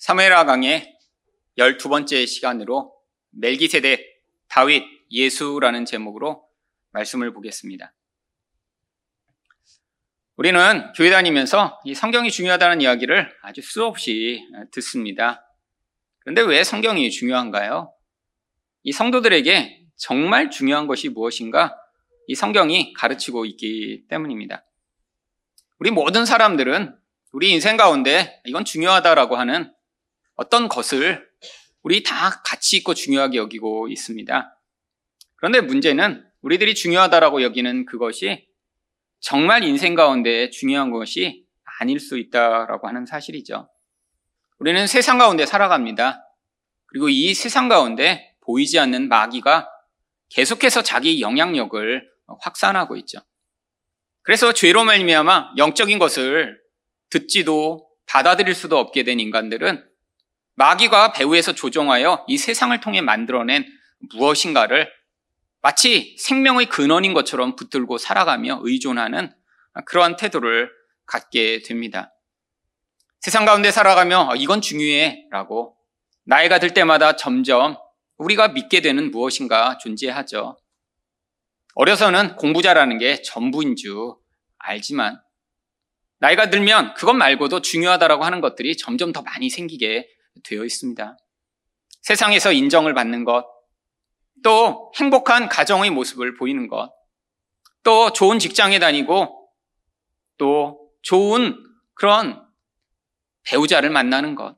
사무엘하 강의 12번째 시간으로 멜기세덱, 다윗, 예수라는 제목으로 말씀을 보겠습니다. 우리는 교회 다니면서 이 성경이 중요하다는 이야기를 아주 수없이 듣습니다. 그런데 왜 성경이 중요한가요? 이 성도들에게 정말 중요한 것이 무엇인가? 이 성경이 가르치고 있기 때문입니다. 우리 모든 사람들은 우리 인생 가운데 이건 중요하다라고 하는 어떤 것을 우리 다 가치 있고 중요하게 여기고 있습니다. 그런데 문제는 우리들이 중요하다라고 여기는 그것이 정말 인생 가운데 중요한 것이 아닐 수 있다라고 하는 사실이죠. 우리는 세상 가운데 살아갑니다. 그리고 이 세상 가운데 보이지 않는 마귀가 계속해서 자기 영향력을 확산하고 있죠. 그래서 죄로 말미암아 영적인 것을 듣지도 받아들일 수도 없게 된 인간들은 마귀가 배후에서 조종하여 이 세상을 통해 만들어낸 무엇인가를 마치 생명의 근원인 것처럼 붙들고 살아가며 의존하는 그러한 태도를 갖게 됩니다. 세상 가운데 살아가며 이건 중요해 라고 나이가 들 때마다 점점 우리가 믿게 되는 무엇인가 존재하죠. 어려서는 공부 잘하는 게 전부인 줄 알지만 나이가 들면 그것 말고도 중요하다라고 하는 것들이 점점 더 많이 생기게 되어 있습니다. 세상에서 인정을 받는 것, 또 행복한 가정의 모습을 보이는 것, 또 좋은 직장에 다니고, 또 좋은 그런 배우자를 만나는 것.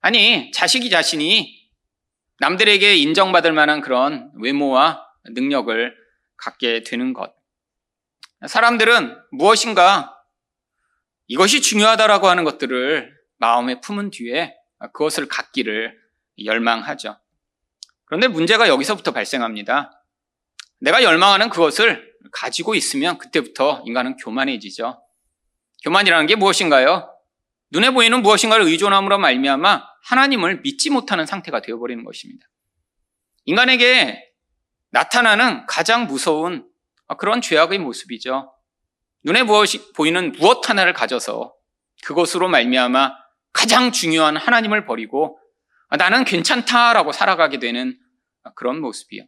아니, 자식이 자신이 남들에게 인정받을 만한 그런 외모와 능력을 갖게 되는 것. 사람들은 무엇인가 이것이 중요하다라고 하는 것들을 마음에 품은 뒤에 그것을 갖기를 열망하죠. 그런데 문제가 여기서부터 발생합니다. 내가 열망하는 그것을 가지고 있으면 그때부터 인간은 교만해지죠. 교만이라는 게 무엇인가요? 눈에 보이는 무엇인가를 의존함으로 말미암아 하나님을 믿지 못하는 상태가 되어버리는 것입니다. 인간에게 나타나는 가장 무서운 그런 죄악의 모습이죠. 눈에 보이는 무엇 하나를 가져서 그것으로 말미암아 가장 중요한 하나님을 버리고 나는 괜찮다라고 살아가게 되는 그런 모습이요.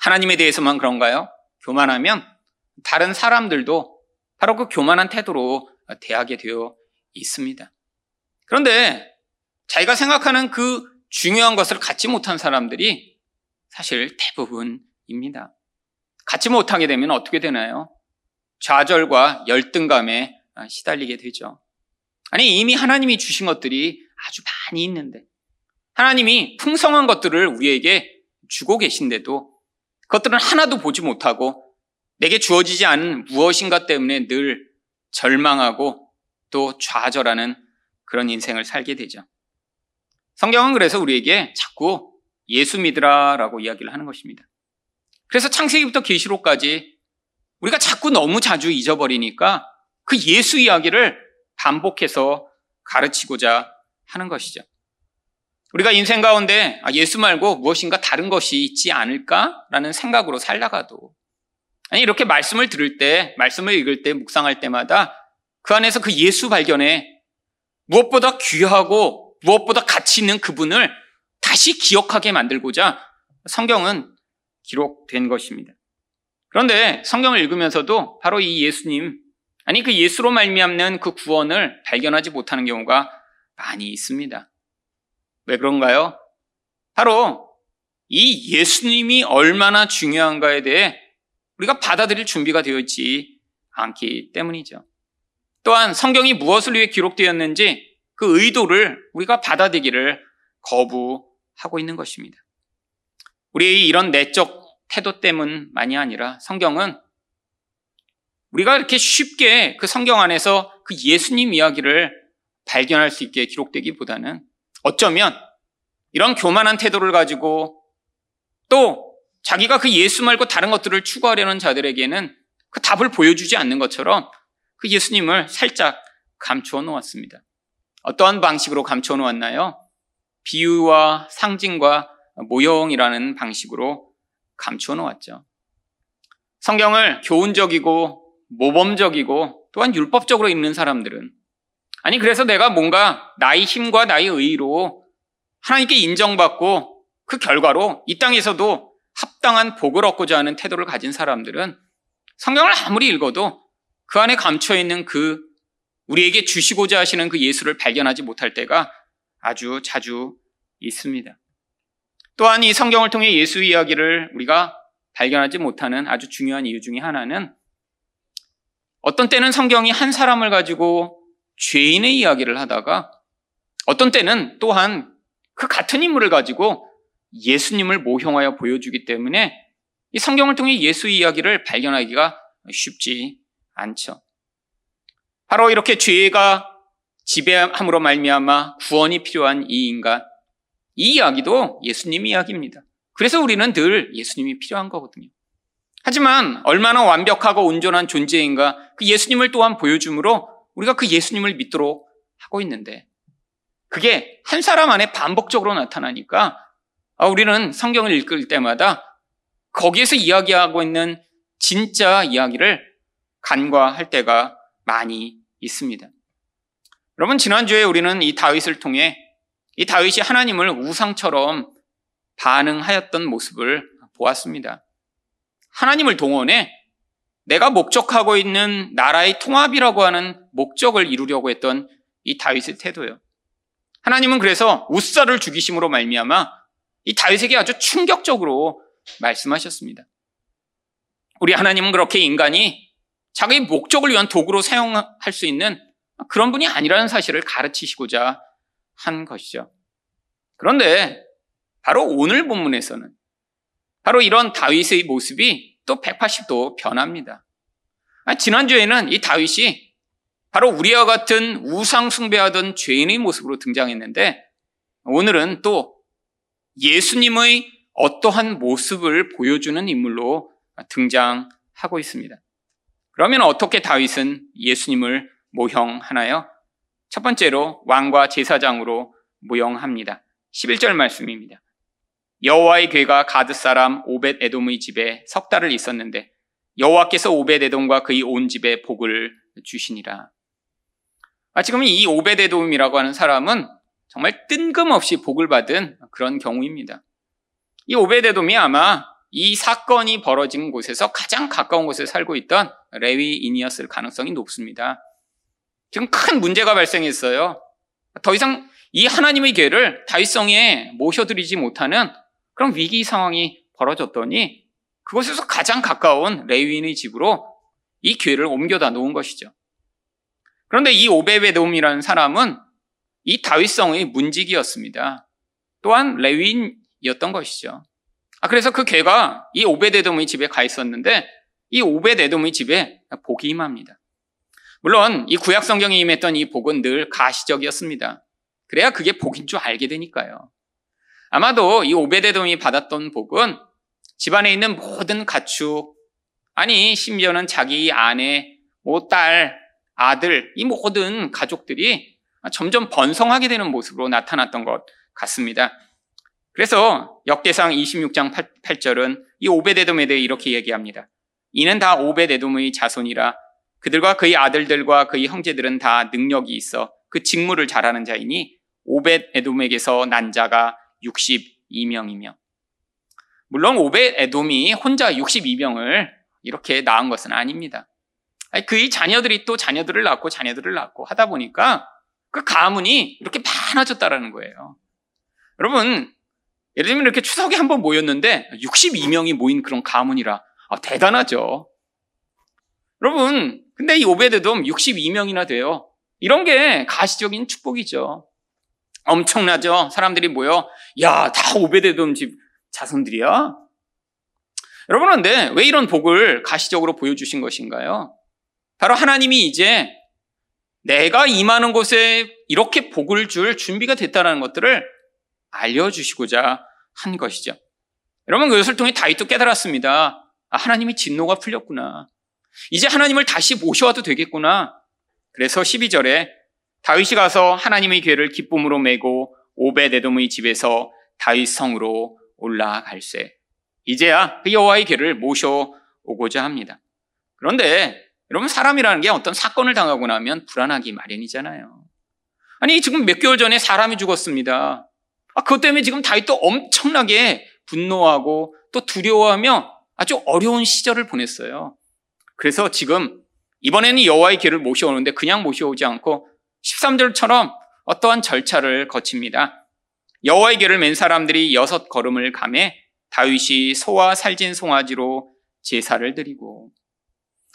하나님에 대해서만 그런가요? 교만하면 다른 사람들도 바로 그 교만한 태도로 대하게 되어 있습니다. 그런데 자기가 생각하는 그 중요한 것을 갖지 못한 사람들이 사실 대부분입니다. 갖지 못하게 되면 어떻게 되나요? 좌절과 열등감에 시달리게 되죠. 아니, 이미 하나님이 주신 것들이 아주 많이 있는데, 하나님이 풍성한 것들을 우리에게 주고 계신데도 그것들은 하나도 보지 못하고 내게 주어지지 않은 무엇인가 때문에 늘 절망하고 또 좌절하는 그런 인생을 살게 되죠. 성경은 그래서 우리에게 자꾸 예수 믿으라 라고 이야기를 하는 것입니다. 그래서 창세기부터 계시록까지 우리가 자꾸 너무 자주 잊어버리니까 그 예수 이야기를 반복해서 가르치고자 하는 것이죠. 우리가 인생 가운데 아, 예수 말고 무엇인가 다른 것이 있지 않을까라는 생각으로 살다가도 아니 이렇게 말씀을 들을 때, 말씀을 읽을 때, 묵상할 때마다 그 안에서 그 예수 발견에 무엇보다 귀하고 무엇보다 가치 있는 그분을 다시 기억하게 만들고자 성경은 기록된 것입니다. 그런데 성경을 읽으면서도 바로 이 예수님, 아니 그 예수로 말미암는 그 구원을 발견하지 못하는 경우가 많이 있습니다. 왜 그런가요? 바로 이 예수님이 얼마나 중요한가에 대해 우리가 받아들일 준비가 되어 있지 않기 때문이죠. 또한 성경이 무엇을 위해 기록되었는지 그 의도를 우리가 받아들이기를 거부하고 있는 것입니다. 우리의 이런 내적 태도 때문만이 아니라 성경은 우리가 이렇게 쉽게 그 성경 안에서 그 예수님 이야기를 발견할 수 있게 기록되기보다는 어쩌면 이런 교만한 태도를 가지고 또 자기가 그 예수 말고 다른 것들을 추구하려는 자들에게는 그 답을 보여주지 않는 것처럼 그 예수님을 살짝 감추어 놓았습니다. 어떠한 방식으로 감추어 놓았나요? 비유와 상징과 모형이라는 방식으로 감추어 놓았죠. 성경을 교훈적이고 모범적이고 또한 율법적으로 읽는 사람들은 아니, 그래서 내가 뭔가 나의 힘과 나의 의로 하나님께 인정받고 그 결과로 이 땅에서도 합당한 복을 얻고자 하는 태도를 가진 사람들은 성경을 아무리 읽어도 그 안에 감춰 있는 그 우리에게 주시고자 하시는 그 예수를 발견하지 못할 때가 아주 자주 있습니다. 또한 이 성경을 통해 예수 이야기를 우리가 발견하지 못하는 아주 중요한 이유 중에 하나는 어떤 때는 성경이 한 사람을 가지고 죄인의 이야기를 하다가 어떤 때는 또한 그 같은 인물을 가지고 예수님을 모형하여 보여주기 때문에 이 성경을 통해 예수 이야기를 발견하기가 쉽지 않죠. 바로 이렇게 죄가 지배함으로 말미암아 구원이 필요한 이 인간, 이 이야기도 예수님 이야기입니다. 그래서 우리는 늘 예수님이 필요한 거거든요. 하지만 얼마나 완벽하고 온전한 존재인가 그 예수님을 또한 보여주므로 우리가 그 예수님을 믿도록 하고 있는데 그게 한 사람 안에 반복적으로 나타나니까 아, 우리는 성경을 읽을 때마다 거기에서 이야기하고 있는 진짜 이야기를 간과할 때가 많이 있습니다. 여러분 지난주에 우리는 이 다윗을 통해 이 다윗이 하나님을 우상처럼 반응하였던 모습을 보았습니다. 하나님을 동원해 내가 목적하고 있는 나라의 통합이라고 하는 목적을 이루려고 했던 이 다윗의 태도요. 하나님은 그래서 우사를 죽이심으로 말미암아 이 다윗에게 아주 충격적으로 말씀하셨습니다. 우리 하나님은 그렇게 인간이 자기 목적을 위한 도구로 사용할 수 있는 그런 분이 아니라는 사실을 가르치시고자 한 것이죠. 그런데 바로 오늘 본문에서는 바로 이런 다윗의 모습이 또 180도 변합니다. 지난주에는 이 다윗이 바로 우리와 같은 우상숭배하던 죄인의 모습으로 등장했는데 오늘은 또 예수님의 어떠한 모습을 보여주는 인물로 등장하고 있습니다. 그러면 어떻게 다윗은 예수님을 모형하나요? 첫 번째로 왕과 제사장으로 모형합니다. 11절 말씀입니다. 여호와의 괴가 가드 사람 오벳 에돔의 집에 석 달을 있었는데 여호와께서 오벳 에돔과 그의 온 집에 복을 주시니라. 아, 지금 이 오벳 에돔이라고 하는 사람은 정말 뜬금없이 복을 받은 그런 경우입니다. 이 오벳 에돔이 아마 이 사건이 벌어진 곳에서 가장 가까운 곳에 살고 있던 레위인이었을 가능성이 높습니다. 지금 큰 문제가 발생했어요. 더 이상 이 하나님의 괴를 다윗성에 모셔드리지 못하는 그런 위기 상황이 벌어졌더니 그곳에서 가장 가까운 레위인의 집으로 이 괴를 옮겨다 놓은 것이죠. 그런데 이 오베베돔이라는 사람은 이 다윗성의 문직이었습니다. 또한 레위인이었던 것이죠. 아, 그래서 그 괴가 이 오베데돔의 집에 가 있었는데 이 오베데돔의 집에 복이 임합니다. 물론 이 구약 성경에 임했던 이 복은 늘 가시적이었습니다. 그래야 그게 복인 줄 알게 되니까요. 아마도 이 오베데돔이 받았던 복은 집안에 있는 모든 가축, 아니 심지어는 자기 아내, 뭐 딸, 아들, 이 모든 가족들이 점점 번성하게 되는 모습으로 나타났던 것 같습니다. 그래서 역대상 26장 8, 절은이 오베데돔에 대해 이렇게 얘기합니다. 이는 다 오베데돔의 자손이라 그들과 그의 아들들과 그의 형제들은 다 능력이 있어 그 직무를 잘하는 자이니 오벳 에돔에게서 난 자가 62명이며 물론 오벳 에돔이 혼자 62명을 이렇게 낳은 것은 아닙니다. 그의 자녀들이 또 자녀들을 낳고 자녀들을 낳고 하다 보니까 그 가문이 이렇게 많아졌다라는 거예요. 여러분 예를 들면 이렇게 추석에 한 번 모였는데 62명이 모인 그런 가문이라 아, 대단하죠. 여러분 근데 이 오베드돔 62명이나 돼요. 이런 게 가시적인 축복이죠. 엄청나죠? 사람들이 모여, 야, 다 오베드돔 집 자손들이야? 여러분, 그런데 왜 이런 복을 가시적으로 보여주신 것인가요? 바로 하나님이 이제 내가 임하는 곳에 이렇게 복을 줄 준비가 됐다는 것들을 알려주시고자 한 것이죠. 여러분, 그것을 통해 다윗도 깨달았습니다. 아, 하나님이 진노가 풀렸구나. 이제 하나님을 다시 모셔와도 되겠구나. 그래서 12절에 다윗이 가서 하나님의 괴를 기쁨으로 메고 오베데돔의 집에서 다윗 성으로 올라갈세. 이제야 그 여호와의 괴를 모셔오고자 합니다. 그런데 여러분 사람이라는 게 어떤 사건을 당하고 나면 불안하기 마련이잖아요. 아니 지금 몇 개월 전에 사람이 죽었습니다. 아, 그것 때문에 지금 다윗도 엄청나게 분노하고 또 두려워하며 아주 어려운 시절을 보냈어요. 그래서 지금 이번에는 여호와의 길을 모셔오는데 그냥 모셔오지 않고 13절처럼 어떠한 절차를 거칩니다. 여호와의 길을 맨 사람들이 여섯 걸음을 감해 다윗이 소와 살진 송아지로 제사를 드리고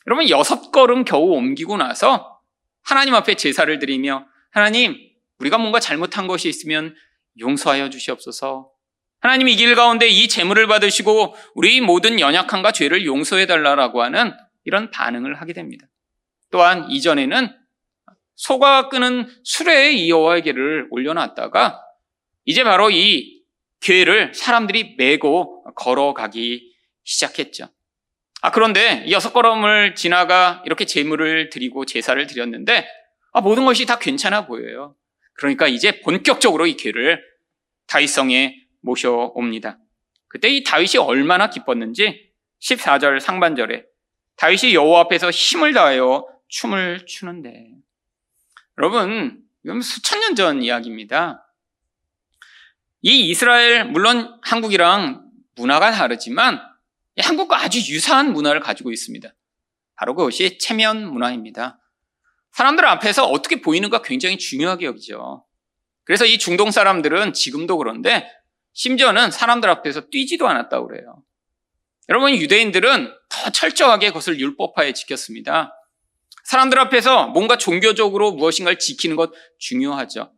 여러분 여섯 걸음 겨우 옮기고 나서 하나님 앞에 제사를 드리며 하나님 우리가 뭔가 잘못한 것이 있으면 용서하여 주시옵소서. 하나님 이 길 가운데 이 재물을 받으시고 우리 모든 연약함과 죄를 용서해 달라라고 하는 이런 반응을 하게 됩니다. 또한 이전에는 소가 끄는 수레에 이 여호와의 궤를 올려놨다가 이제 바로 이 궤를 사람들이 메고 걸어가기 시작했죠. 아 그런데 여섯 걸음을 지나가 이렇게 제물을 드리고 제사를 드렸는데 아, 모든 것이 다 괜찮아 보여요. 그러니까 이제 본격적으로 이 궤를 다윗성에 모셔옵니다. 그때 이 다윗이 얼마나 기뻤는지 14절 상반절에 다윗이 여호와 앞에서 힘을 다하여 춤을 추는데 여러분 이건 수천 년 전 이야기입니다. 이 이스라엘 물론 한국이랑 문화가 다르지만 한국과 아주 유사한 문화를 가지고 있습니다. 바로 그것이 체면 문화입니다. 사람들 앞에서 어떻게 보이는가 굉장히 중요하게 여기죠. 그래서 이 중동 사람들은 지금도 그런데 심지어는 사람들 앞에서 뛰지도 않았다고 그래요. 여러분 유대인들은 더 철저하게 그것을 율법화에 지켰습니다. 사람들 앞에서 뭔가 종교적으로 무엇인가를 지키는 것 중요하죠.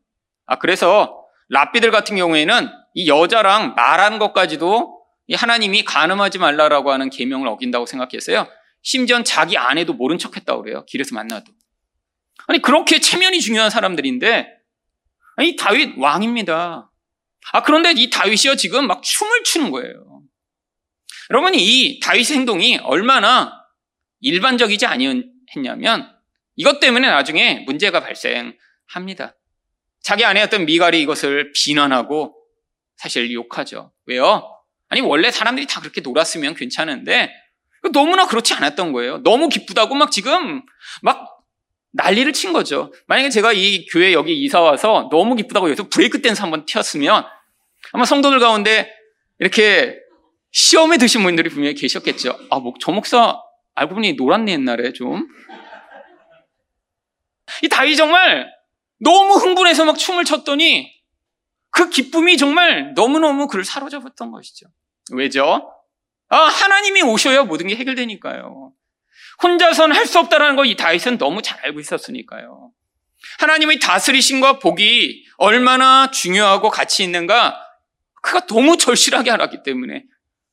아 그래서 랍비들 같은 경우에는 이 여자랑 말하는 것까지도 하나님이 가늠하지 말라라고 하는 계명을 어긴다고 생각했어요. 심지어 자기 아내도 모른 척했다고 그래요. 길에서 만나도. 아니 그렇게 체면이 중요한 사람들인데 아니 다윗 왕입니다. 아 그런데 이 다윗이요 지금 막 춤을 추는 거예요. 여러분 이 다윗의 행동이 얼마나 일반적이지 아니 했냐면 이것 때문에 나중에 문제가 발생합니다. 자기 아내였던 미갈이 이것을 비난하고 사실 욕하죠. 왜요? 아니 원래 사람들이 다 그렇게 놀았으면 괜찮은데 너무나 그렇지 않았던 거예요. 너무 기쁘다고 막 지금 막 난리를 친 거죠. 만약에 제가 이 교회 여기 이사 와서 너무 기쁘다고 여기서 브레이크 댄스 한번 튀었으면 아마 성도들 가운데 이렇게 시험에 드신 분들이 분명히 계셨겠죠. 아, 뭐, 저 목사 알고 보니 놀았네 옛날에 좀. 이 다이 정말 너무 흥분해서 막 춤을 췄더니 그 기쁨이 정말 너무너무 그를 사로잡았던 것이죠. 왜죠? 아, 하나님이 오셔야 모든 게 해결되니까요. 혼자서는 할수 없다라는 거이 다윗은 너무 잘 알고 있었으니까요. 하나님의 다스리심과 복이 얼마나 중요하고 가치 있는가 그가 너무 절실하게 알았기 때문에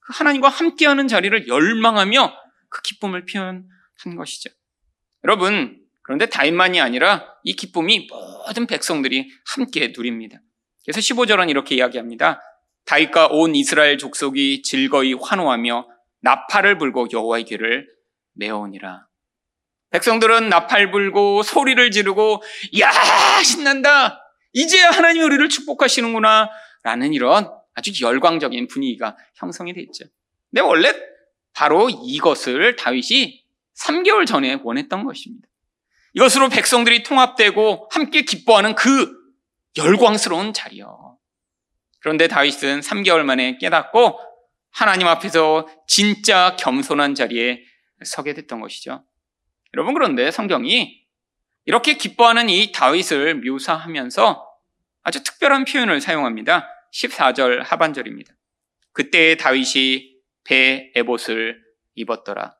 그 하나님과 함께하는 자리를 열망하며 그 기쁨을 표현한 것이죠. 여러분 그런데 다윗만이 아니라 이 기쁨이 모든 백성들이 함께 누립니다. 그래서 15절은 이렇게 이야기합니다. 다윗과 온 이스라엘 족속이 즐거이 환호하며 나팔을 불고 여호와의 길을 메어오니라. 백성들은 나팔 불고 소리를 지르고 야 신난다. 이제야 하나님이 우리를 축복하시는구나 라는 이런 아주 열광적인 분위기가 형성이 됐죠. 근데 원래 바로 이것을 다윗이 3개월 전에 원했던 것입니다. 이것으로 백성들이 통합되고 함께 기뻐하는 그 열광스러운 자리요. 그런데 다윗은 3개월 만에 깨닫고 하나님 앞에서 진짜 겸손한 자리에 서게 됐던 것이죠. 여러분 그런데 성경이 이렇게 기뻐하는 이 다윗을 묘사하면서 아주 특별한 표현을 사용합니다. 14절 하반절입니다. 그때 다윗이 배 에봇을 입었더라.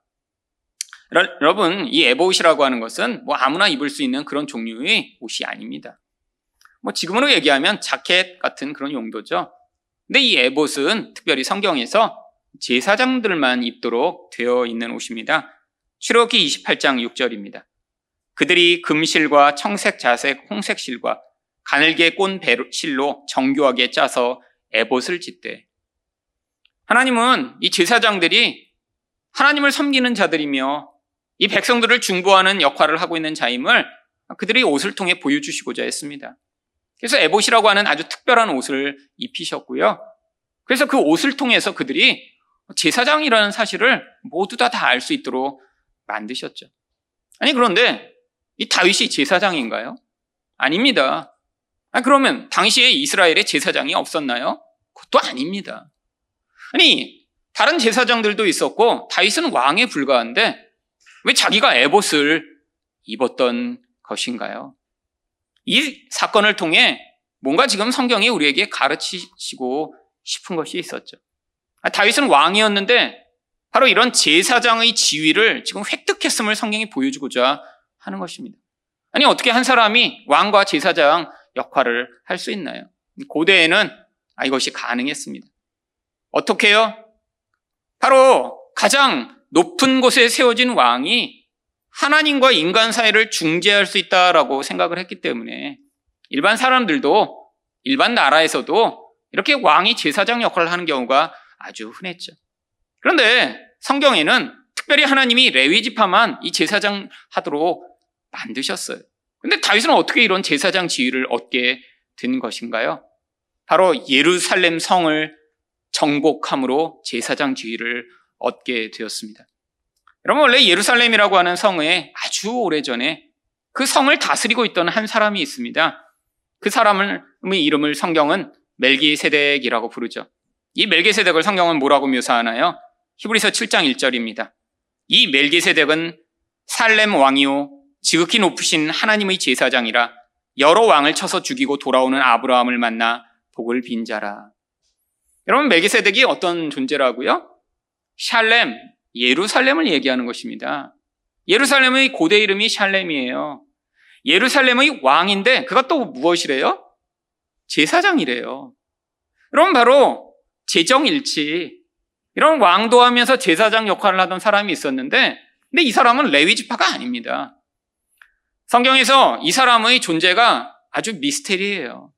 여러분, 이 에봇이라고 하는 것은 뭐 아무나 입을 수 있는 그런 종류의 옷이 아닙니다. 뭐 지금으로 얘기하면 자켓 같은 그런 용도죠. 근데 이 에봇은 특별히 성경에서 제사장들만 입도록 되어 있는 옷입니다. 출애굽기 28장 6절입니다. 그들이 금실과 청색, 자색, 홍색 실과 가늘게 꼰 배실로 정교하게 짜서 에봇을 짓대. 하나님은 이 제사장들이 하나님을 섬기는 자들이며 이 백성들을 중보하는 역할을 하고 있는 자임을 그들이 옷을 통해 보여주시고자 했습니다. 그래서 에봇이라고 하는 아주 특별한 옷을 입히셨고요. 그래서 그 옷을 통해서 그들이 제사장이라는 사실을 모두 다 다 알 수 있도록 만드셨죠. 아니 그런데 이 다윗이 제사장인가요? 아닙니다. 아, 그러면 당시에 이스라엘에 제사장이 없었나요? 그것도 아닙니다. 아니, 다른 제사장들도 있었고 다윗은 왕에 불과한데 왜 자기가 에봇을 입었던 것인가요? 이 사건을 통해 뭔가 지금 성경이 우리에게 가르치시고 싶은 것이 있었죠. 아, 다윗은 왕이었는데 바로 이런 제사장의 지위를 지금 획득했음을 성경이 보여주고자 하는 것입니다. 아니 어떻게 한 사람이 왕과 제사장 역할을 할 수 있나요? 고대에는 아, 이것이 가능했습니다. 어떻게요? 바로 가장 높은 곳에 세워진 왕이 하나님과 인간 사이를 중재할 수 있다라고 생각을 했기 때문에 일반 사람들도 일반 나라에서도 이렇게 왕이 제사장 역할을 하는 경우가 아주 흔했죠. 그런데 성경에는 특별히 하나님이 레위 지파만 이 제사장 하도록 만드셨어요. 근데 다윗은 어떻게 이런 제사장 지위를 얻게 된 것인가요? 바로 예루살렘 성을 정복함으로 제사장 지위를 얻게 되었습니다. 여러분 원래 예루살렘이라고 하는 성에 아주 오래전에 그 성을 다스리고 있던 한 사람이 있습니다. 그 사람의 이름을 성경은 멜기세덱이라고 부르죠. 이 멜기세덱을 성경은 뭐라고 묘사하나요? 히브리서 7장 1절입니다. 이 멜기세덱은 살렘 왕이요 지극히 높으신 하나님의 제사장이라 여러 왕을 쳐서 죽이고 돌아오는 아브라함을 만나 복을 빈 자라. 여러분 멜기세덱이 어떤 존재라고요? 샬렘, 예루살렘을 얘기하는 것입니다. 예루살렘의 고대 이름이 샬렘이에요. 예루살렘의 왕인데 그것도 무엇이래요? 제사장이래요. 그럼 바로 재정일치 이런 왕도 하면서 제사장 역할을 하던 사람이 있었는데 근데 이 사람은 레위 지파가 아닙니다. 성경에서 이 사람의 존재가 아주 미스테리예요.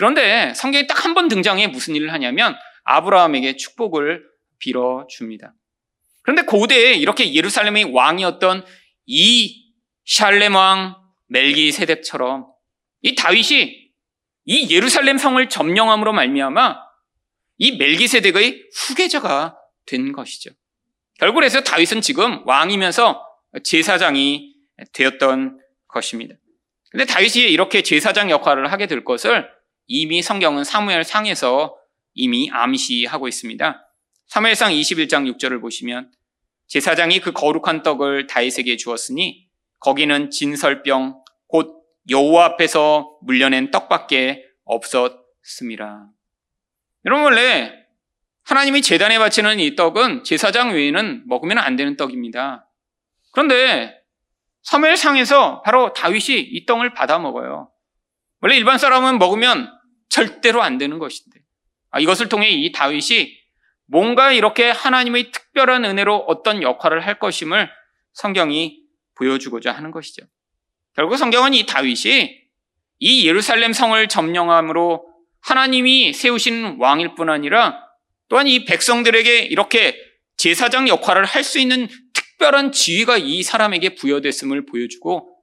그런데 성경에 딱 한 번 등장해 무슨 일을 하냐면 아브라함에게 축복을 빌어 줍니다. 그런데 고대에 이렇게 예루살렘의 왕이었던 이 샬렘 왕 멜기세덱처럼 이 다윗이 이 예루살렘 성을 점령함으로 말미암아 이 멜기세덱의 후계자가 된 것이죠. 결국 그래서 다윗은 지금 왕이면서 제사장이 되었던 것입니다. 근데 다윗이 이렇게 제사장 역할을 하게 될 것을 이미 성경은 사무엘 상에서 이미 암시하고 있습니다. 사무엘상 21장 6절을 보시면 제사장이 그 거룩한 떡을 다윗에게 주었으니 거기는 진설병 곧 여호와 앞에서 물려낸 떡밖에 없었습니다. 여러분 원래 하나님이 재단에 바치는 이 떡은 제사장 외에는 먹으면 안 되는 떡입니다. 그런데 사무엘상에서 바로 다윗이 이 떡을 받아 먹어요. 원래 일반 사람은 먹으면 절대로 안 되는 것인데 아, 이것을 통해 이 다윗이 뭔가 이렇게 하나님의 특별한 은혜로 어떤 역할을 할 것임을 성경이 보여주고자 하는 것이죠. 결국 성경은 이 다윗이 이 예루살렘 성을 점령함으로 하나님이 세우신 왕일 뿐 아니라 또한 이 백성들에게 이렇게 제사장 역할을 할 수 있는 특별한 지위가 이 사람에게 부여됐음을 보여주고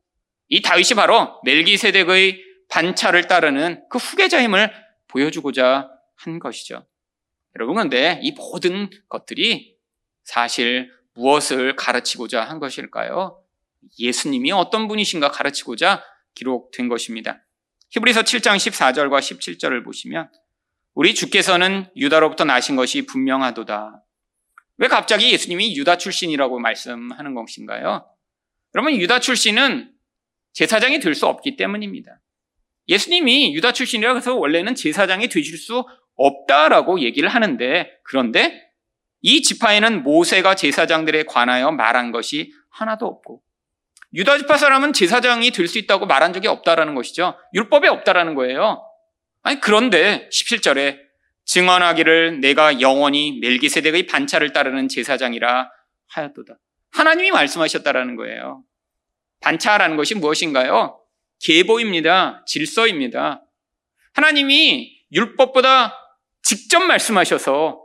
이 다윗이 바로 멜기세덱의 반차를 따르는 그 후계자임을 보여주고자 한 것이죠. 여러분, 근데 이 모든 것들이 사실 무엇을 가르치고자 한 것일까요? 예수님이 어떤 분이신가 가르치고자 기록된 것입니다. 히브리서 7장 14절과 17절을 보시면 우리 주께서는 유다로부터 나신 것이 분명하도다. 왜 갑자기 예수님이 유다 출신이라고 말씀하는 것인가요? 여러분, 유다 출신은 제사장이 될 수 없기 때문입니다. 예수님이 유다 출신이라고 해서 원래는 제사장이 되실 수 없다라고 얘기를 하는데 그런데 이 지파에는 모세가 제사장들에 관하여 말한 것이 하나도 없고 유다 지파 사람은 제사장이 될 수 있다고 말한 적이 없다라는 것이죠. 율법에 없다라는 거예요. 아니 그런데 17절에 증언하기를 내가 영원히 멜기세덱의 반차를 따르는 제사장이라 하였도다. 하나님이 말씀하셨다라는 거예요. 반차라는 것이 무엇인가요? 계보입니다. 질서입니다. 하나님이 율법보다 직접 말씀하셔서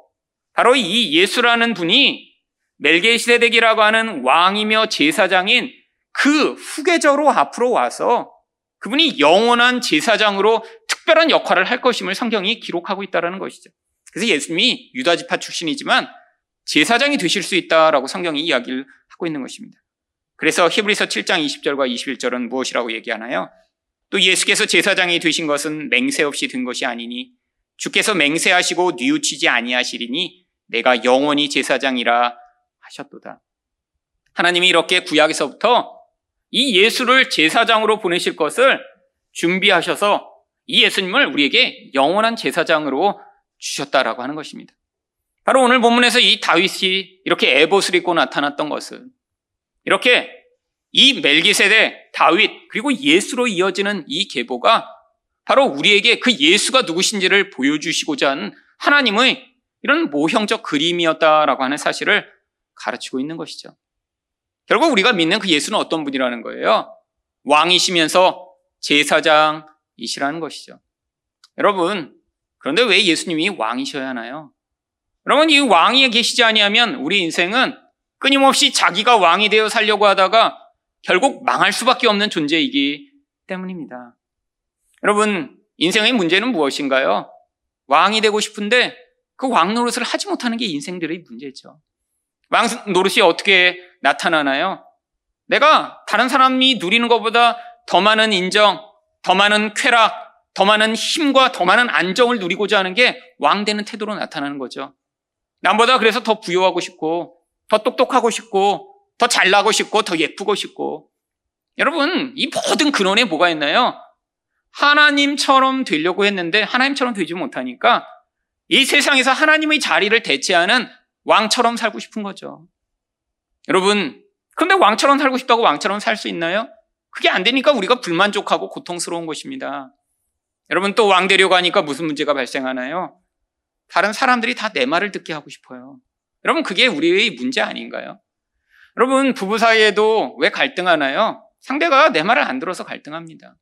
바로 이 예수라는 분이 멜게시데덱이라고 하는 왕이며 제사장인 그 후계자로 앞으로 와서 그분이 영원한 제사장으로 특별한 역할을 할 것임을 성경이 기록하고 있다는 것이죠. 그래서 예수님이 유다지파 출신이지만 제사장이 되실 수 있다라고 성경이 이야기를 하고 있는 것입니다. 그래서 히브리서 7장 20절과 21절은 무엇이라고 얘기하나요? 또 예수께서 제사장이 되신 것은 맹세 없이 된 것이 아니니 주께서 맹세하시고 뉘우치지 아니하시리니 내가 영원히 제사장이라 하셨도다. 하나님이 이렇게 구약에서부터 이 예수를 제사장으로 보내실 것을 준비하셔서 이 예수님을 우리에게 영원한 제사장으로 주셨다라고 하는 것입니다. 바로 오늘 본문에서 이 다윗이 이렇게 에봇을 입고 나타났던 것은 이렇게 이 멜기세대, 다윗, 그리고 예수로 이어지는 이 계보가 바로 우리에게 그 예수가 누구신지를 보여주시고자 하는 하나님의 이런 모형적 그림이었다라고 하는 사실을 가르치고 있는 것이죠. 결국 우리가 믿는 그 예수는 어떤 분이라는 거예요? 왕이시면서 제사장이시라는 것이죠. 여러분, 그런데 왜 예수님이 왕이셔야 하나요? 여러분, 이 왕이 계시지 아니하면 우리 인생은 끊임없이 자기가 왕이 되어 살려고 하다가 결국 망할 수밖에 없는 존재이기 때문입니다. 여러분, 인생의 문제는 무엇인가요? 왕이 되고 싶은데 그 왕 노릇을 하지 못하는 게 인생들의 문제죠. 왕 노릇이 어떻게 나타나나요? 내가 다른 사람이 누리는 것보다 더 많은 인정, 더 많은 쾌락, 더 많은 힘과 더 많은 안정을 누리고자 하는 게 왕 되는 태도로 나타나는 거죠. 남보다 그래서 더 부여하고 싶고, 더 똑똑하고 싶고, 더 잘나고 싶고, 더 예쁘고 싶고. 여러분, 이 모든 근원에 뭐가 있나요? 하나님처럼 되려고 했는데 하나님처럼 되지 못하니까 이 세상에서 하나님의 자리를 대체하는 왕처럼 살고 싶은 거죠. 여러분, 그런데 왕처럼 살고 싶다고 왕처럼 살 수 있나요? 그게 안 되니까 우리가 불만족하고 고통스러운 것입니다. 여러분 또 왕 되려고 하니까 무슨 문제가 발생하나요? 다른 사람들이 다 내 말을 듣게 하고 싶어요. 여러분 그게 우리의 문제 아닌가요? 여러분 부부 사이에도 왜 갈등하나요? 상대가 내 말을 안 들어서 갈등합니다.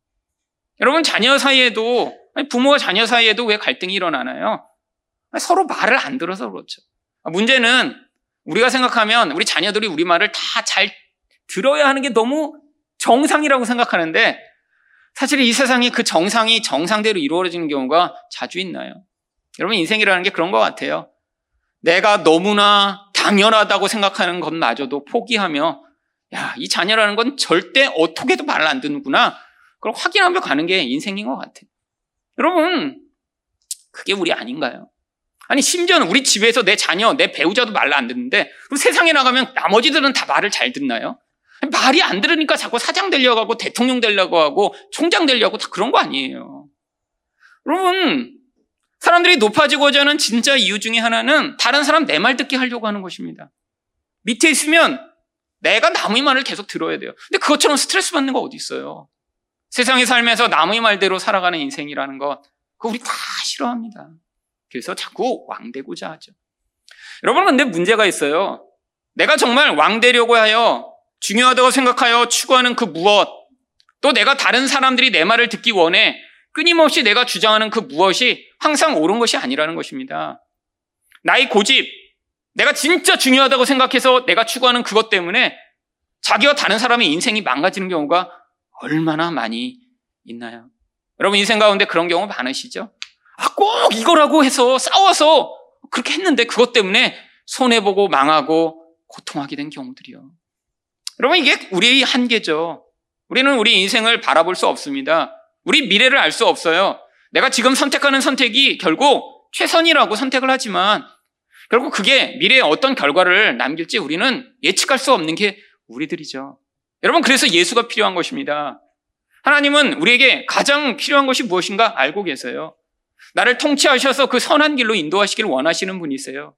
여러분 자녀 사이에도 부모와 자녀 사이에도 왜 갈등이 일어나나요? 서로 말을 안 들어서 그렇죠. 문제는 우리가 생각하면 우리 자녀들이 우리 말을 다 잘 들어야 하는 게 너무 정상이라고 생각하는데 사실 이 세상에 그 정상이 정상대로 이루어지는 경우가 자주 있나요? 여러분 인생이라는 게 그런 것 같아요. 내가 너무나 당연하다고 생각하는 것마저도 포기하며 야, 이 자녀라는 건 절대 어떻게도 말을 안 듣는구나. 그걸 확인하며 가는 게 인생인 것 같아요. 여러분, 그게 우리 아닌가요? 아니, 심지어는 우리 집에서 내 자녀, 내 배우자도 말을 안 듣는데, 그럼 세상에 나가면 나머지들은 다 말을 잘 듣나요? 말이 안 들으니까 자꾸 사장 되려고 하고, 대통령 되려고 하고, 총장 되려고 다 그런 거 아니에요. 여러분, 사람들이 높아지고자 하는 진짜 이유 중에 하나는 다른 사람 내 말 듣게 하려고 하는 것입니다. 밑에 있으면 내가 남의 말을 계속 들어야 돼요. 근데 그것처럼 스트레스 받는 거 어디 있어요? 세상에 살면서 남의 말대로 살아가는 인생이라는 것, 그거 우리 다 싫어합니다. 그래서 자꾸 왕되고자 하죠. 여러분, 근데 문제가 있어요. 내가 정말 왕되려고 하여 중요하다고 생각하여 추구하는 그 무엇, 또 내가 다른 사람들이 내 말을 듣기 원해 끊임없이 내가 주장하는 그 무엇이 항상 옳은 것이 아니라는 것입니다. 나의 고집, 내가 진짜 중요하다고 생각해서 내가 추구하는 그것 때문에 자기와 다른 사람의 인생이 망가지는 경우가 얼마나 많이 있나요? 여러분 인생 가운데 그런 경우 많으시죠? 아, 꼭 이거라고 해서 싸워서 그렇게 했는데 그것 때문에 손해보고 망하고 고통하게 된 경우들이요. 여러분 이게 우리의 한계죠. 우리는 우리 인생을 바라볼 수 없습니다. 우리 미래를 알 수 없어요. 내가 지금 선택하는 선택이 결국 최선이라고 선택을 하지만 결국 그게 미래에 어떤 결과를 남길지 우리는 예측할 수 없는 게 우리들이죠. 여러분, 그래서 예수가 필요한 것입니다. 하나님은 우리에게 가장 필요한 것이 무엇인가 알고 계세요. 나를 통치하셔서 그 선한 길로 인도하시길 원하시는 분이세요.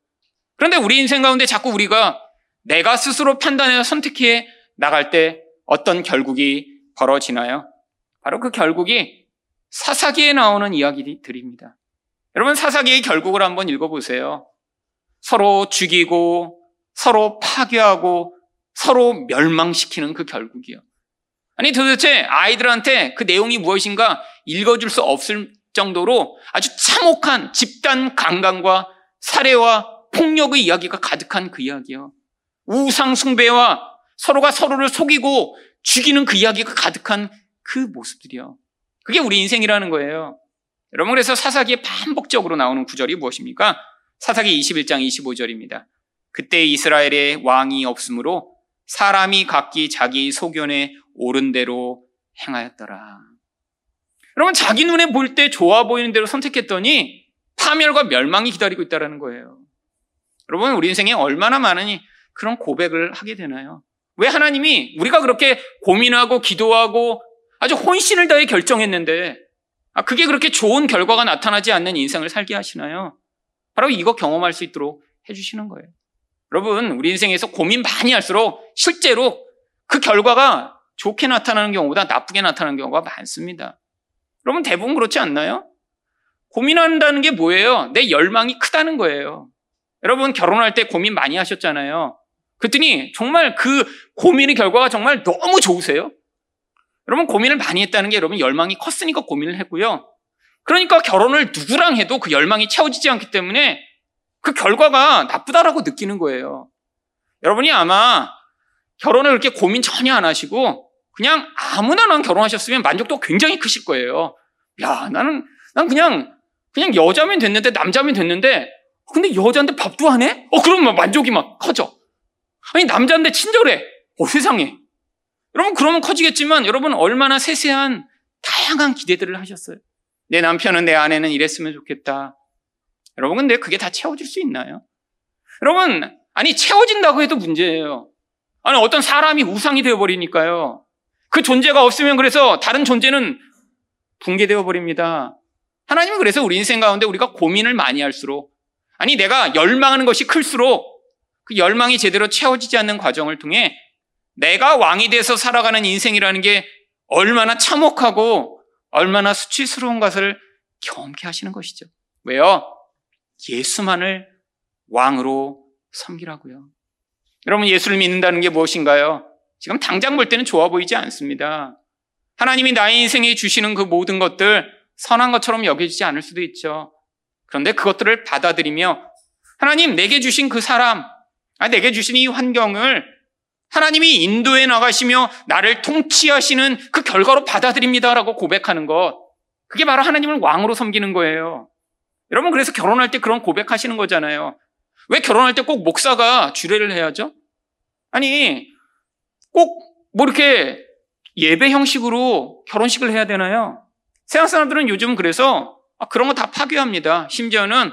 그런데 우리 인생 가운데 자꾸 우리가 내가 스스로 판단해서 선택해 나갈 때 어떤 결국이 벌어지나요? 바로 그 결국이 사사기에 나오는 이야기들입니다. 여러분 사사기의 결국을 한번 읽어보세요. 서로 죽이고 서로 파괴하고 서로 멸망시키는 그 결국이요. 아니 도대체 아이들한테 그 내용이 무엇인가 읽어줄 수 없을 정도로 아주 참혹한 집단 강간과 살해와 폭력의 이야기가 가득한 그 이야기요. 우상 숭배와 서로가 서로를 속이고 죽이는 그 이야기가 가득한 그 모습들이요. 그게 우리 인생이라는 거예요. 여러분 그래서 사사기에 반복적으로 나오는 구절이 무엇입니까? 사사기 21장 25절입니다. 그때 이스라엘에 왕이 없으므로 사람이 각기 자기 소견에 옳은 대로 행하였더라. 여러분 자기 눈에 볼 때 좋아 보이는 대로 선택했더니 파멸과 멸망이 기다리고 있다는 거예요. 여러분 우리 인생에 얼마나 많은 그런 고백을 하게 되나요? 왜 하나님이 우리가 그렇게 고민하고 기도하고 아주 혼신을 다해 결정했는데 아, 그게 그렇게 좋은 결과가 나타나지 않는 인생을 살게 하시나요? 바로 이거 경험할 수 있도록 해주시는 거예요. 여러분, 우리 인생에서 고민 많이 할수록 실제로 그 결과가 좋게 나타나는 경우보다 나쁘게 나타나는 경우가 많습니다. 여러분, 대부분 그렇지 않나요? 고민한다는 게 뭐예요? 내 열망이 크다는 거예요. 여러분, 결혼할 때 고민 많이 하셨잖아요. 그랬더니 정말 그 고민의 결과가 정말 너무 좋으세요? 여러분 고민을 많이 했다는 게 여러분 열망이 컸으니까 고민을 했고요. 그러니까 결혼을 누구랑 해도 그 열망이 채워지지 않기 때문에 그 결과가 나쁘다라고 느끼는 거예요. 여러분이 아마 결혼을 그렇게 고민 전혀 안 하시고 그냥 아무나 난 결혼하셨으면 만족도 굉장히 크실 거예요. 야, 나는, 난 그냥, 그냥 여자면 됐는데, 남자면 됐는데, 근데 여자인데 밥도 안 해? 어, 그러면 만족이 막 커져. 아니, 남자인데 친절해. 어, 세상에. 여러분, 그러면 커지겠지만 여러분 얼마나 세세한 다양한 기대들을 하셨어요. 내 남편은 내 아내는 이랬으면 좋겠다. 여러분, 근데 그게 다 채워질 수 있나요? 여러분, 아니, 채워진다고 해도 문제예요. 아니, 어떤 사람이 우상이 되어 버리니까요. 그 존재가 없으면 그래서 다른 존재는 붕괴되어 버립니다. 하나님은 그래서 우리 인생 가운데 우리가 고민을 많이 할수록, 아니, 내가 열망하는 것이 클수록 그 열망이 제대로 채워지지 않는 과정을 통해 내가 왕이 돼서 살아가는 인생이라는 게 얼마나 참혹하고 얼마나 수치스러운 것을 경험케 하시는 것이죠. 왜요? 예수만을 왕으로 섬기라고요. 여러분 예수를 믿는다는 게 무엇인가요? 지금 당장 볼 때는 좋아 보이지 않습니다. 하나님이 나의 인생에 주시는 그 모든 것들 선한 것처럼 여겨지지 않을 수도 있죠. 그런데 그것들을 받아들이며 하나님 내게 주신 그 사람, 아, 내게 주신 이 환경을 하나님이 인도에 나가시며 나를 통치하시는 그 결과로 받아들입니다라고 고백하는 것. 그게 바로 하나님을 왕으로 섬기는 거예요. 여러분, 그래서 결혼할 때 그런 고백하시는 거잖아요. 왜 결혼할 때 꼭 목사가 주례를 해야죠? 아니, 꼭 뭐 이렇게 예배 형식으로 결혼식을 해야 되나요? 세상 사람들은 요즘 그래서 아, 그런 거 다 파괴합니다. 심지어는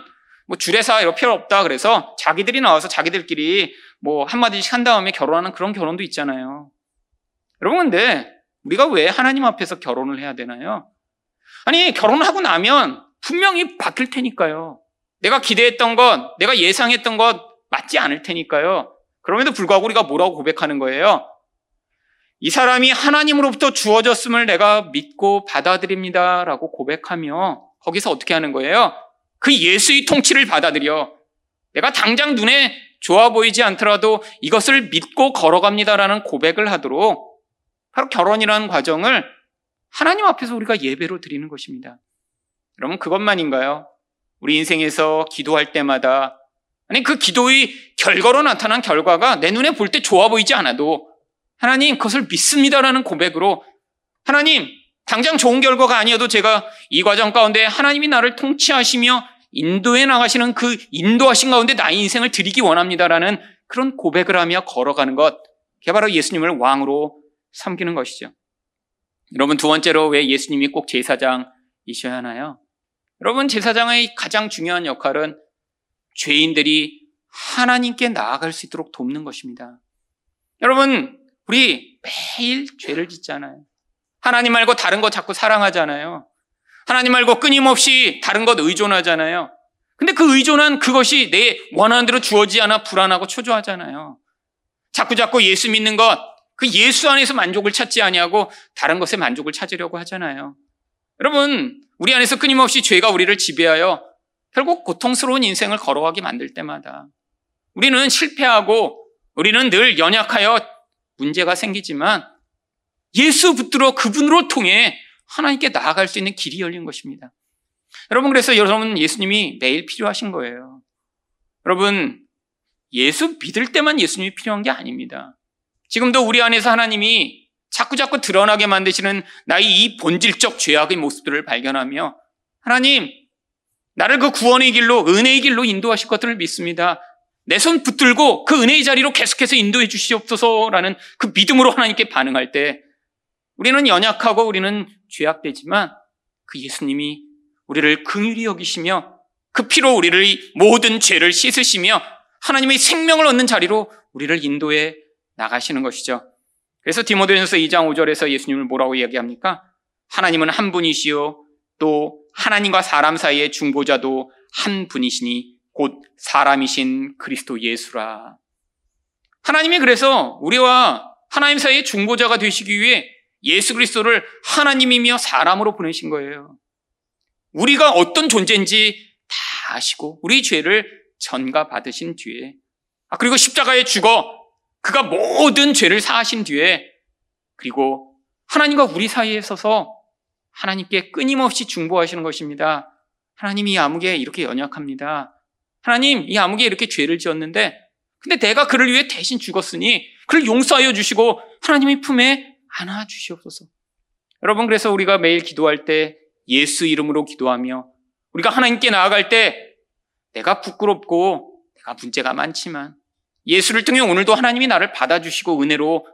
뭐 주례사 이런 필요 없다 그래서 자기들이 나와서 자기들끼리 뭐 한마디씩 한 다음에 결혼하는 그런 결혼도 있잖아요. 여러분, 근데 우리가 왜 하나님 앞에서 결혼을 해야 되나요? 아니, 결혼을 하고 나면 분명히 바뀔 테니까요. 내가 기대했던 것, 내가 예상했던 것 맞지 않을 테니까요. 그럼에도 불구하고 우리가 뭐라고 고백하는 거예요? 이 사람이 하나님으로부터 주어졌음을 내가 믿고 받아들입니다. 라고 고백하며 거기서 어떻게 하는 거예요? 그 예수의 통치를 받아들여. 내가 당장 눈에 좋아 보이지 않더라도 이것을 믿고 걸어갑니다라는 고백을 하도록 바로 결혼이라는 과정을 하나님 앞에서 우리가 예배로 드리는 것입니다. 여러분, 그것만인가요? 우리 인생에서 기도할 때마다 아니, 그 기도의 결과로 나타난 결과가 내 눈에 볼 때 좋아 보이지 않아도 하나님 그것을 믿습니다라는 고백으로 하나님 당장 좋은 결과가 아니어도 제가 이 과정 가운데 하나님이 나를 통치하시며 인도에 나가시는 그 인도하신 가운데 나의 인생을 드리기 원합니다라는 그런 고백을 하며 걸어가는 것. 그게 바로 예수님을 왕으로 섬기는 것이죠. 여러분 두 번째로 왜 예수님이 꼭 제사장이셔야 하나요? 여러분 제사장의 가장 중요한 역할은 죄인들이 하나님께 나아갈 수 있도록 돕는 것입니다. 여러분 우리 매일 죄를 짓잖아요. 하나님 말고 다른 거 자꾸 사랑하잖아요. 하나님 말고 끊임없이 다른 것 의존하잖아요. 근데 그 의존한 그것이 내 원하는 대로 주어지지 않아 불안하고 초조하잖아요. 자꾸 자꾸 예수 믿는 것, 그 예수 안에서 만족을 찾지 아니하고 다른 것에 만족을 찾으려고 하잖아요. 여러분, 우리 안에서 끊임없이 죄가 우리를 지배하여 결국 고통스러운 인생을 걸어가게 만들 때마다 우리는 실패하고 우리는 늘 연약하여 문제가 생기지만 예수 붙들어 그분으로 통해 하나님께 나아갈 수 있는 길이 열린 것입니다. 여러분, 그래서 여러분 예수님이 매일 필요하신 거예요. 여러분, 예수 믿을 때만 예수님이 필요한 게 아닙니다. 지금도 우리 안에서 하나님이 자꾸자꾸 드러나게 만드시는 나의 이 본질적 죄악의 모습들을 발견하며 하나님, 나를 그 구원의 길로, 은혜의 길로 인도하실 것들을 믿습니다. 내 손 붙들고 그 은혜의 자리로 계속해서 인도해 주시옵소서라는 그 믿음으로 하나님께 반응할 때 우리는 연약하고 우리는 죄악되지만 그 예수님이 우리를 긍휼히 여기시며 그 피로 우리를 모든 죄를 씻으시며 하나님의 생명을 얻는 자리로 우리를 인도해 나가시는 것이죠. 그래서 디모데전서 2장 5절에서 예수님을 뭐라고 이야기합니까? 하나님은 한 분이시요 또 하나님과 사람 사이의 중보자도 한 분이시니 곧 사람이신 그리스도 예수라. 하나님이 그래서 우리와 하나님 사이의 중보자가 되시기 위해 예수 그리스도를 하나님이며 사람으로 보내신 거예요. 우리가 어떤 존재인지 다 아시고 우리 죄를 전가 받으신 뒤에 아 그리고 십자가에 죽어 그가 모든 죄를 사하신 뒤에 그리고 하나님과 우리 사이에 서서 하나님께 끊임없이 중보하시는 것입니다. 하나님 이 아무개 이렇게 연약합니다. 하나님 이 아무개 이렇게 죄를 지었는데 근데 내가 그를 위해 대신 죽었으니 그를 용서하여 주시고 하나님의 품에 안아 주시옵소서. 여러분 그래서 우리가 매일 기도할 때 예수 이름으로 기도하며 우리가 하나님께 나아갈 때 내가 부끄럽고 내가 문제가 많지만 예수를 통해 오늘도 하나님이 나를 받아주시고 은혜로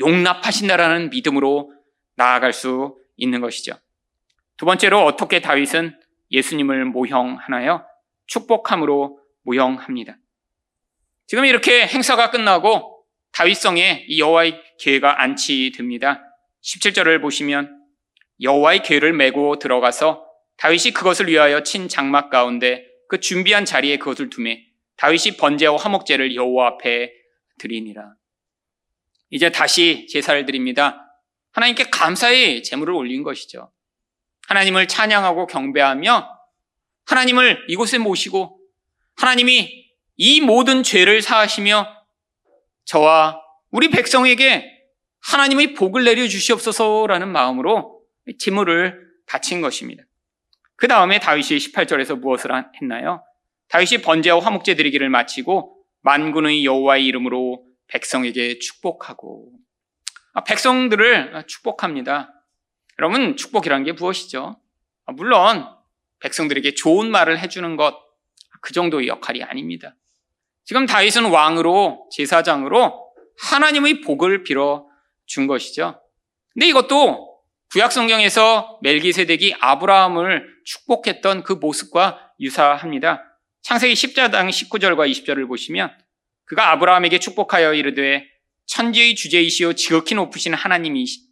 용납하신다라는 믿음으로 나아갈 수 있는 것이죠. 두 번째로 어떻게 다윗은 예수님을 모형하나요? 축복함으로 모형합니다. 지금 이렇게 행사가 끝나고 다윗성에 이 여호와의 계가 안치됩니다. 17절을 보시면 여호와의 계를 메고 들어가서 다윗이 그것을 위하여 친 장막 가운데 그 준비한 자리에 그것을 두매 다윗이 번제와 화목제를 여호와 앞에 드리니라. 이제 다시 제사를 드립니다. 하나님께 감사의 제물을 올린 것이죠. 하나님을 찬양하고 경배하며 하나님을 이곳에 모시고 하나님이 이 모든 죄를 사하시며 저와 우리 백성에게 하나님의 복을 내려 주시옵소서라는 마음으로 제물을 바친 것입니다. 그 다음에 다윗이 18절에서 무엇을 했나요? 다윗이 번제와 화목제 드리기를 마치고 만군의 여호와의 이름으로 백성에게 축복하고 아, 백성들을 축복합니다. 여러분 축복이란 게 무엇이죠? 아, 물론 백성들에게 좋은 말을 해주는 것 그 정도의 역할이 아닙니다. 지금 다윗은 왕으로 제사장으로 하나님의 복을 빌어 준 것이죠. 근데 이것도 구약 성경에서 멜기세덱이 아브라함을 축복했던 그 모습과 유사합니다. 창세기 10장 19절과 20절을 보시면 그가 아브라함에게 축복하여 이르되 천지의 주제이시오 지극히 높으신 하나님이시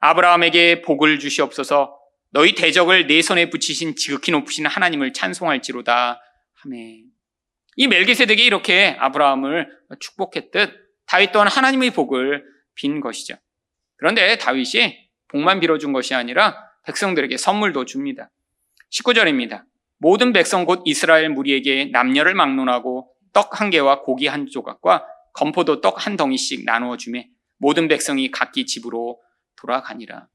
아브라함에게 복을 주시옵소서 너희 대적을 내 손에 붙이신 지극히 높으신 하나님을 찬송할지로다 하매 이 멜기세덱이 이렇게 아브라함을 축복했듯 다윗 또한 하나님의 복을 빈 것이죠. 그런데 다윗이 복만 빌어준 것이 아니라 백성들에게 선물도 줍니다. 19절입니다. 모든 백성 곧 이스라엘 무리에게 남녀를 막론하고 떡 한 개와 고기 한 조각과 건포도 떡 한 덩이씩 나누어 주매 모든 백성이 각기 집으로 돌아가니라.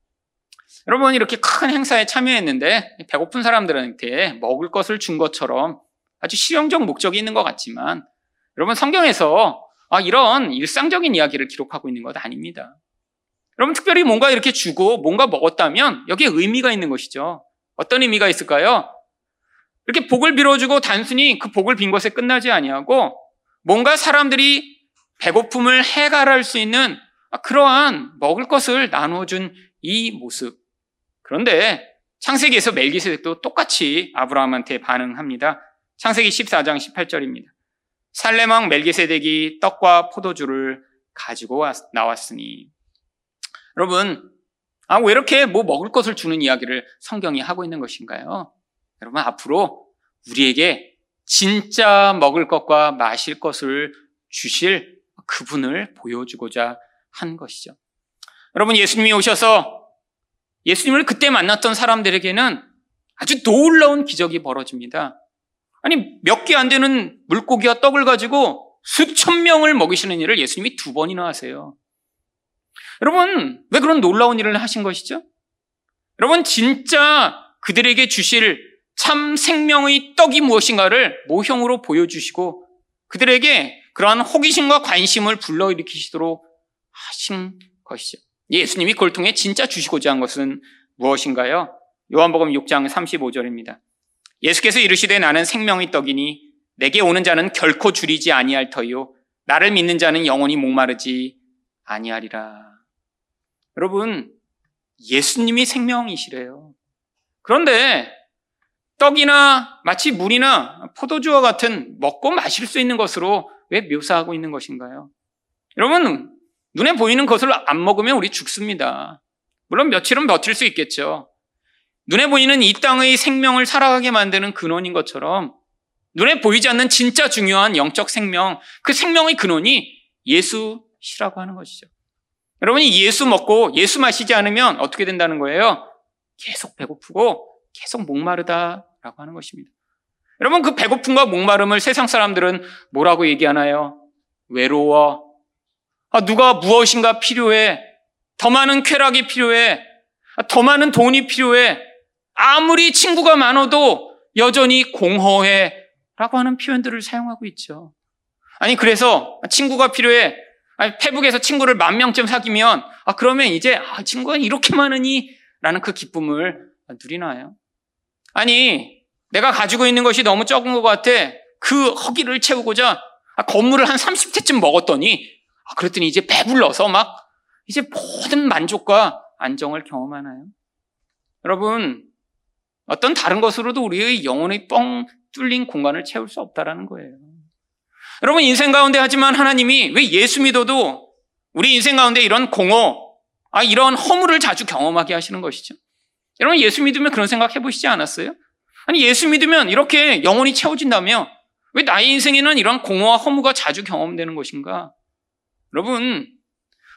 여러분 이렇게 큰 행사에 참여했는데 배고픈 사람들한테 먹을 것을 준 것처럼 아주 실용적 목적이 있는 것 같지만 여러분 성경에서 아, 이런 일상적인 이야기를 기록하고 있는 것 아닙니다. 여러분 특별히 뭔가 이렇게 주고 뭔가 먹었다면 여기에 의미가 있는 것이죠. 어떤 의미가 있을까요? 이렇게 복을 빌어주고 단순히 그 복을 빈 것에 끝나지 아니하고 뭔가 사람들이 배고픔을 해결할 수 있는 그러한 먹을 것을 나눠준 이 모습. 그런데 창세기에서 멜기세덱도 똑같이 아브라함한테 반응합니다. 창세기 14장 18절입니다. 살레망 멜기세덱이 떡과 포도주를 가지고 나왔으니 여러분 아, 왜 이렇게 뭐 먹을 것을 주는 이야기를 성경이 하고 있는 것인가요? 여러분 앞으로 우리에게 진짜 먹을 것과 마실 것을 주실 그분을 보여주고자 한 것이죠. 여러분 예수님이 오셔서 예수님을 그때 만났던 사람들에게는 아주 놀라운 기적이 벌어집니다. 아니 몇 개 안 되는 물고기와 떡을 가지고 수천 명을 먹이시는 일을 예수님이 두 번이나 하세요. 여러분 왜 그런 놀라운 일을 하신 것이죠? 여러분 진짜 그들에게 주실 참 생명의 떡이 무엇인가를 모형으로 보여주시고 그들에게 그러한 호기심과 관심을 불러일으키시도록 하신 것이죠. 예수님이 그걸 통해 진짜 주시고자 한 것은 무엇인가요? 요한복음 6장 35절입니다. 예수께서 이르시되 나는 생명의 떡이니 내게 오는 자는 결코 줄이지 아니할 터요 나를 믿는 자는 영원히 목마르지 아니하리라. 여러분 예수님이 생명이시래요. 그런데 떡이나 마치 물이나 포도주와 같은 먹고 마실 수 있는 것으로 왜 묘사하고 있는 것인가요? 여러분, 눈에 보이는 것을 안 먹으면 우리 죽습니다. 물론 며칠은 버틸 수 있겠죠. 눈에 보이는 이 땅의 생명을 살아가게 만드는 근원인 것처럼 눈에 보이지 않는 진짜 중요한 영적 생명, 그 생명의 근원이 예수시라고 하는 것이죠. 여러분이 예수 먹고 예수 마시지 않으면 어떻게 된다는 거예요? 계속 배고프고 계속 목마르다라고 하는 것입니다. 여러분 그 배고픔과 목마름을 세상 사람들은 뭐라고 얘기하나요? 외로워. 아, 누가 무엇인가 필요해. 더 많은 쾌락이 필요해. 아, 더 많은 돈이 필요해. 아무리 친구가 많아도 여전히 공허해. 라고 하는 표현들을 사용하고 있죠. 아니, 그래서 친구가 필요해. 아니, 페북에서 친구를 만 명쯤 사귀면, 아, 그러면 이제, 아, 친구가 이렇게 많으니? 라는 그 기쁨을 누리나요? 아니, 내가 가지고 있는 것이 너무 적은 것 같아. 그 허기를 채우고자 아, 건물을 한 30채쯤 먹었더니, 아, 그랬더니 이제 배불러서 막, 이제 모든 만족과 안정을 경험하나요? 여러분, 어떤 다른 것으로도 우리의 영혼의 뻥 뚫린 공간을 채울 수 없다라는 거예요. 여러분, 인생 가운데 하지만 하나님이 왜 예수 믿어도 우리 인생 가운데 이런 공허, 아, 이런 허물을 자주 경험하게 하시는 것이죠. 여러분, 예수 믿으면 그런 생각 해보시지 않았어요? 아니, 예수 믿으면 이렇게 영혼이 채워진다며 왜 나의 인생에는 이런 공허와 허무가 자주 경험되는 것인가? 여러분,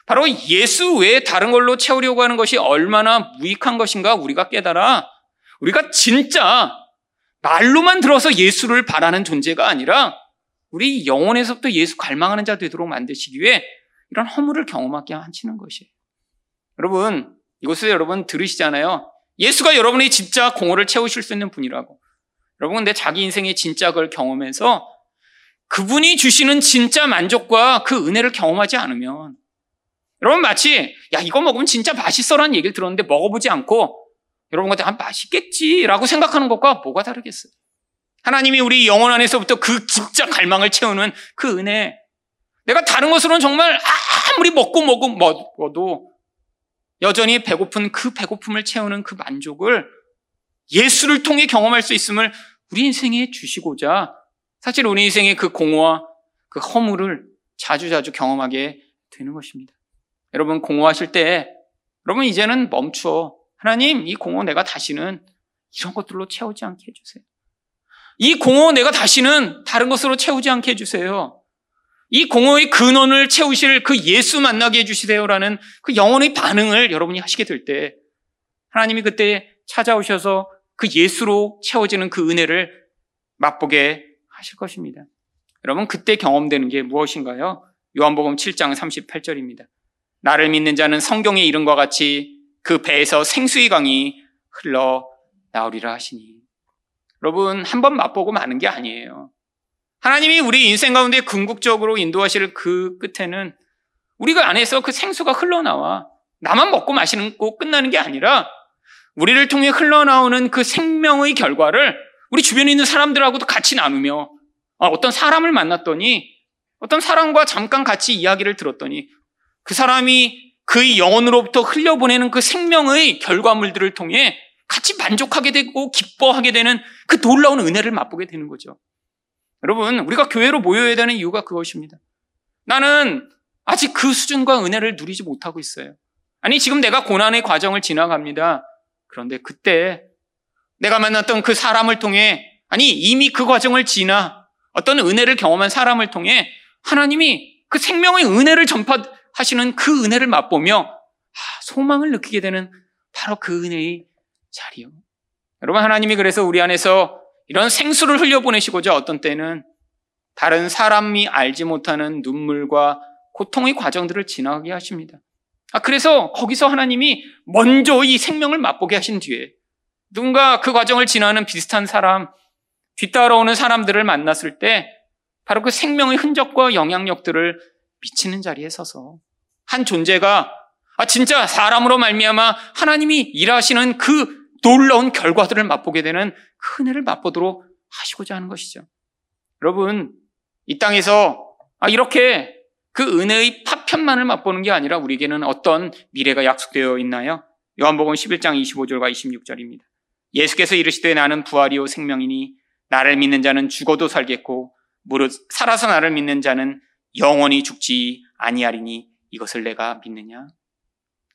바로 예수 외에 다른 걸로 채우려고 하는 것이 얼마나 무익한 것인가 우리가 깨달아 우리가 진짜 말로만 들어서 예수를 바라는 존재가 아니라 우리 영혼에서부터 예수 갈망하는 자 되도록 만드시기 위해 이런 허물을 경험하게 하시는 것이에요. 여러분, 이것을 여러분 들으시잖아요. 예수가 여러분의 진짜 공허를 채우실 수 있는 분이라고. 여러분, 근데 자기 인생의 진짜 걸 경험해서 그분이 주시는 진짜 만족과 그 은혜를 경험하지 않으면 여러분 마치 야 이거 먹으면 진짜 맛있어라는 얘기를 들었는데 먹어보지 않고 여러분한테 아, 맛있겠지라고 생각하는 것과 뭐가 다르겠어요? 하나님이 우리 영혼 안에서부터 그 진짜 갈망을 채우는 그 은혜. 내가 다른 것으로는 정말 아무리 먹고 먹어도 여전히 배고픈 그 배고픔을 채우는 그 만족을 예수를 통해 경험할 수 있음을 우리 인생에 주시고자 사실 우리 인생의 그 공허와 그 허물을 자주자주 경험하게 되는 것입니다. 여러분 공허하실 때 여러분 이제는 멈추어 하나님, 이 공허 내가 다시는 이런 것들로 채우지 않게 해주세요. 이 공허 내가 다시는 다른 것으로 채우지 않게 해주세요. 이 공허의 근원을 채우실 그 예수 만나게 해주시세요라는 그 영혼의 반응을 여러분이 하시게 될 때 하나님이 그때 찾아오셔서 그 예수로 채워지는 그 은혜를 맛보게 하실 것입니다. 여러분 그때 경험되는 게 무엇인가요? 요한복음 7장 38절입니다. 나를 믿는 자는 성경의 이름과 같이 그 배에서 생수의 강이 흘러 나오리라 하시니. 여러분, 한 번 맛보고 마는 게 아니에요. 하나님이 우리 인생 가운데 궁극적으로 인도하실 그 끝에는 우리가 안에서 그 생수가 흘러나와 나만 먹고 마시는 거 끝나는 게 아니라 우리를 통해 흘러나오는 그 생명의 결과를 우리 주변에 있는 사람들하고도 같이 나누며 아, 어떤 사람을 만났더니 어떤 사람과 잠깐 같이 이야기를 들었더니 그 사람이 그의 영혼으로부터 흘려보내는 그 생명의 결과물들을 통해 같이 만족하게 되고 기뻐하게 되는 그 놀라운 은혜를 맛보게 되는 거죠. 여러분, 우리가 교회로 모여야 되는 이유가 그것입니다. 나는 아직 그 수준과 은혜를 누리지 못하고 있어요. 아니, 지금 내가 고난의 과정을 지나갑니다. 그런데 그때 내가 만났던 그 사람을 통해, 아니, 이미 그 과정을 지나 어떤 은혜를 경험한 사람을 통해 하나님이 그 생명의 은혜를 전파, 하시는 그 은혜를 맛보며 아, 소망을 느끼게 되는 바로 그 은혜의 자리요. 여러분 하나님이 그래서 우리 안에서 이런 생수를 흘려보내시고자 어떤 때는 다른 사람이 알지 못하는 눈물과 고통의 과정들을 지나가게 하십니다. 아, 그래서 거기서 하나님이 먼저 이 생명을 맛보게 하신 뒤에 누군가 그 과정을 지나는 비슷한 사람, 뒤따라오는 사람들을 만났을 때 바로 그 생명의 흔적과 영향력들을 미치는 자리에 서서 한 존재가 아 진짜 사람으로 말미암아 하나님이 일하시는 그 놀라운 결과들을 맛보게 되는 그 은혜를 맛보도록 하시고자 하는 것이죠. 여러분 이 땅에서 아 이렇게 그 은혜의 파편만을 맛보는 게 아니라 우리에게는 어떤 미래가 약속되어 있나요? 요한복음 11장 25절과 26절입니다. 예수께서 이르시되 나는 부활이요 생명이니 나를 믿는 자는 죽어도 살겠고 무릇 살아서 나를 믿는 자는 영원히 죽지 아니하리니 이것을 내가 믿느냐?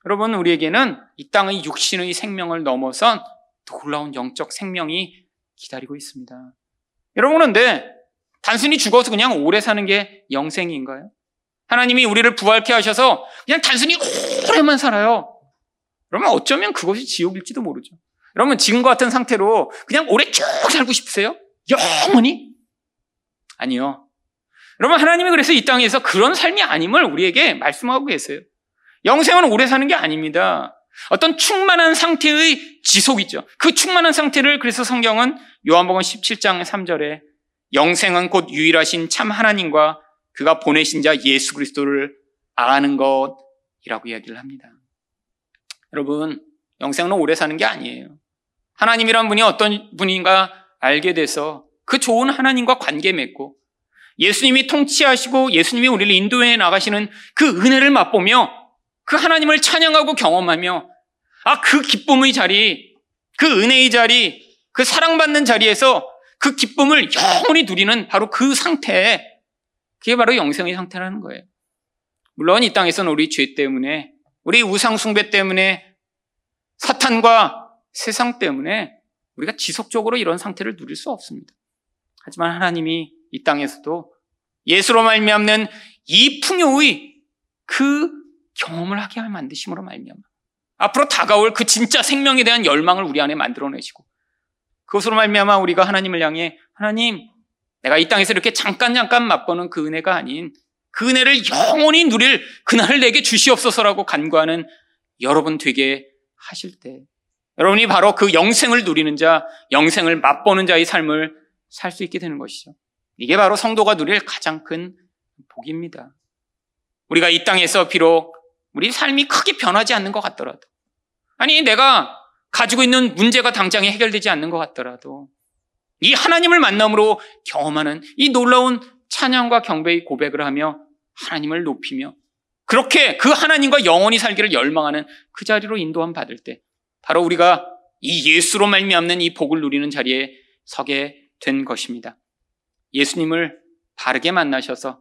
여러분 우리에게는 이 땅의 육신의 생명을 넘어선 놀라운 영적 생명이 기다리고 있습니다. 여러분 그런데 단순히 죽어서 그냥 오래 사는 게 영생인가요? 하나님이 우리를 부활케 하셔서 그냥 단순히 오래만 살아요. 그러면 어쩌면 그것이 지옥일지도 모르죠. 여러분 지금과 같은 상태로 그냥 오래 쭉 살고 싶으세요? 영원히? 아니요. 여러분 하나님이 그래서 이 땅에서 그런 삶이 아님을 우리에게 말씀하고 계세요. 영생은 오래 사는 게 아닙니다. 어떤 충만한 상태의 지속이죠. 그 충만한 상태를 그래서 성경은 요한복음 17장 3절에 영생은 곧 유일하신 참 하나님과 그가 보내신 자 예수 그리스도를 아는 것이라고 이야기를 합니다. 여러분, 영생은 오래 사는 게 아니에요. 하나님이란 분이 어떤 분인가 알게 돼서 그 좋은 하나님과 관계 맺고 예수님이 통치하시고 예수님이 우리를 인도해 나가시는 그 은혜를 맛보며 그 하나님을 찬양하고 경험하며 아, 그 기쁨의 자리, 그 은혜의 자리, 그 사랑받는 자리에서 그 기쁨을 영원히 누리는 바로 그 상태, 그게 바로 영생의 상태라는 거예요. 물론 이 땅에서는 우리 죄 때문에, 우리 우상숭배 때문에, 사탄과 세상 때문에 우리가 지속적으로 이런 상태를 누릴 수 없습니다. 하지만 하나님이 이 땅에서도 예수로 말미암는 이 풍요의 그 경험을 하게 하면 만드심으로 말미암아 앞으로 다가올 그 진짜 생명에 대한 열망을 우리 안에 만들어내시고 그것으로 말미암아 우리가 하나님을 향해 하나님 내가 이 땅에서 이렇게 잠깐 잠깐 맛보는 그 은혜가 아닌 그 은혜를 영원히 누릴 그날을 내게 주시옵소서라고 간구하는 여러분 되게 하실 때 여러분이 바로 그 영생을 누리는 자, 영생을 맛보는 자의 삶을 살 수 있게 되는 것이죠. 이게 바로 성도가 누릴 가장 큰 복입니다. 우리가 이 땅에서 비록 우리 삶이 크게 변하지 않는 것 같더라도 아니 내가 가지고 있는 문제가 당장에 해결되지 않는 것 같더라도 이 하나님을 만남으로 경험하는 이 놀라운 찬양과 경배의 고백을 하며 하나님을 높이며 그렇게 그 하나님과 영원히 살기를 열망하는 그 자리로 인도함 받을 때 바로 우리가 이 예수로 말미암는 이 복을 누리는 자리에 서게 된 것입니다. 예수님을 바르게 만나셔서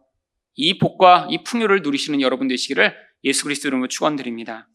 이 복과 이 풍요를 누리시는 여러분 되시기를 예수 그리스도 이름으로 축원드립니다.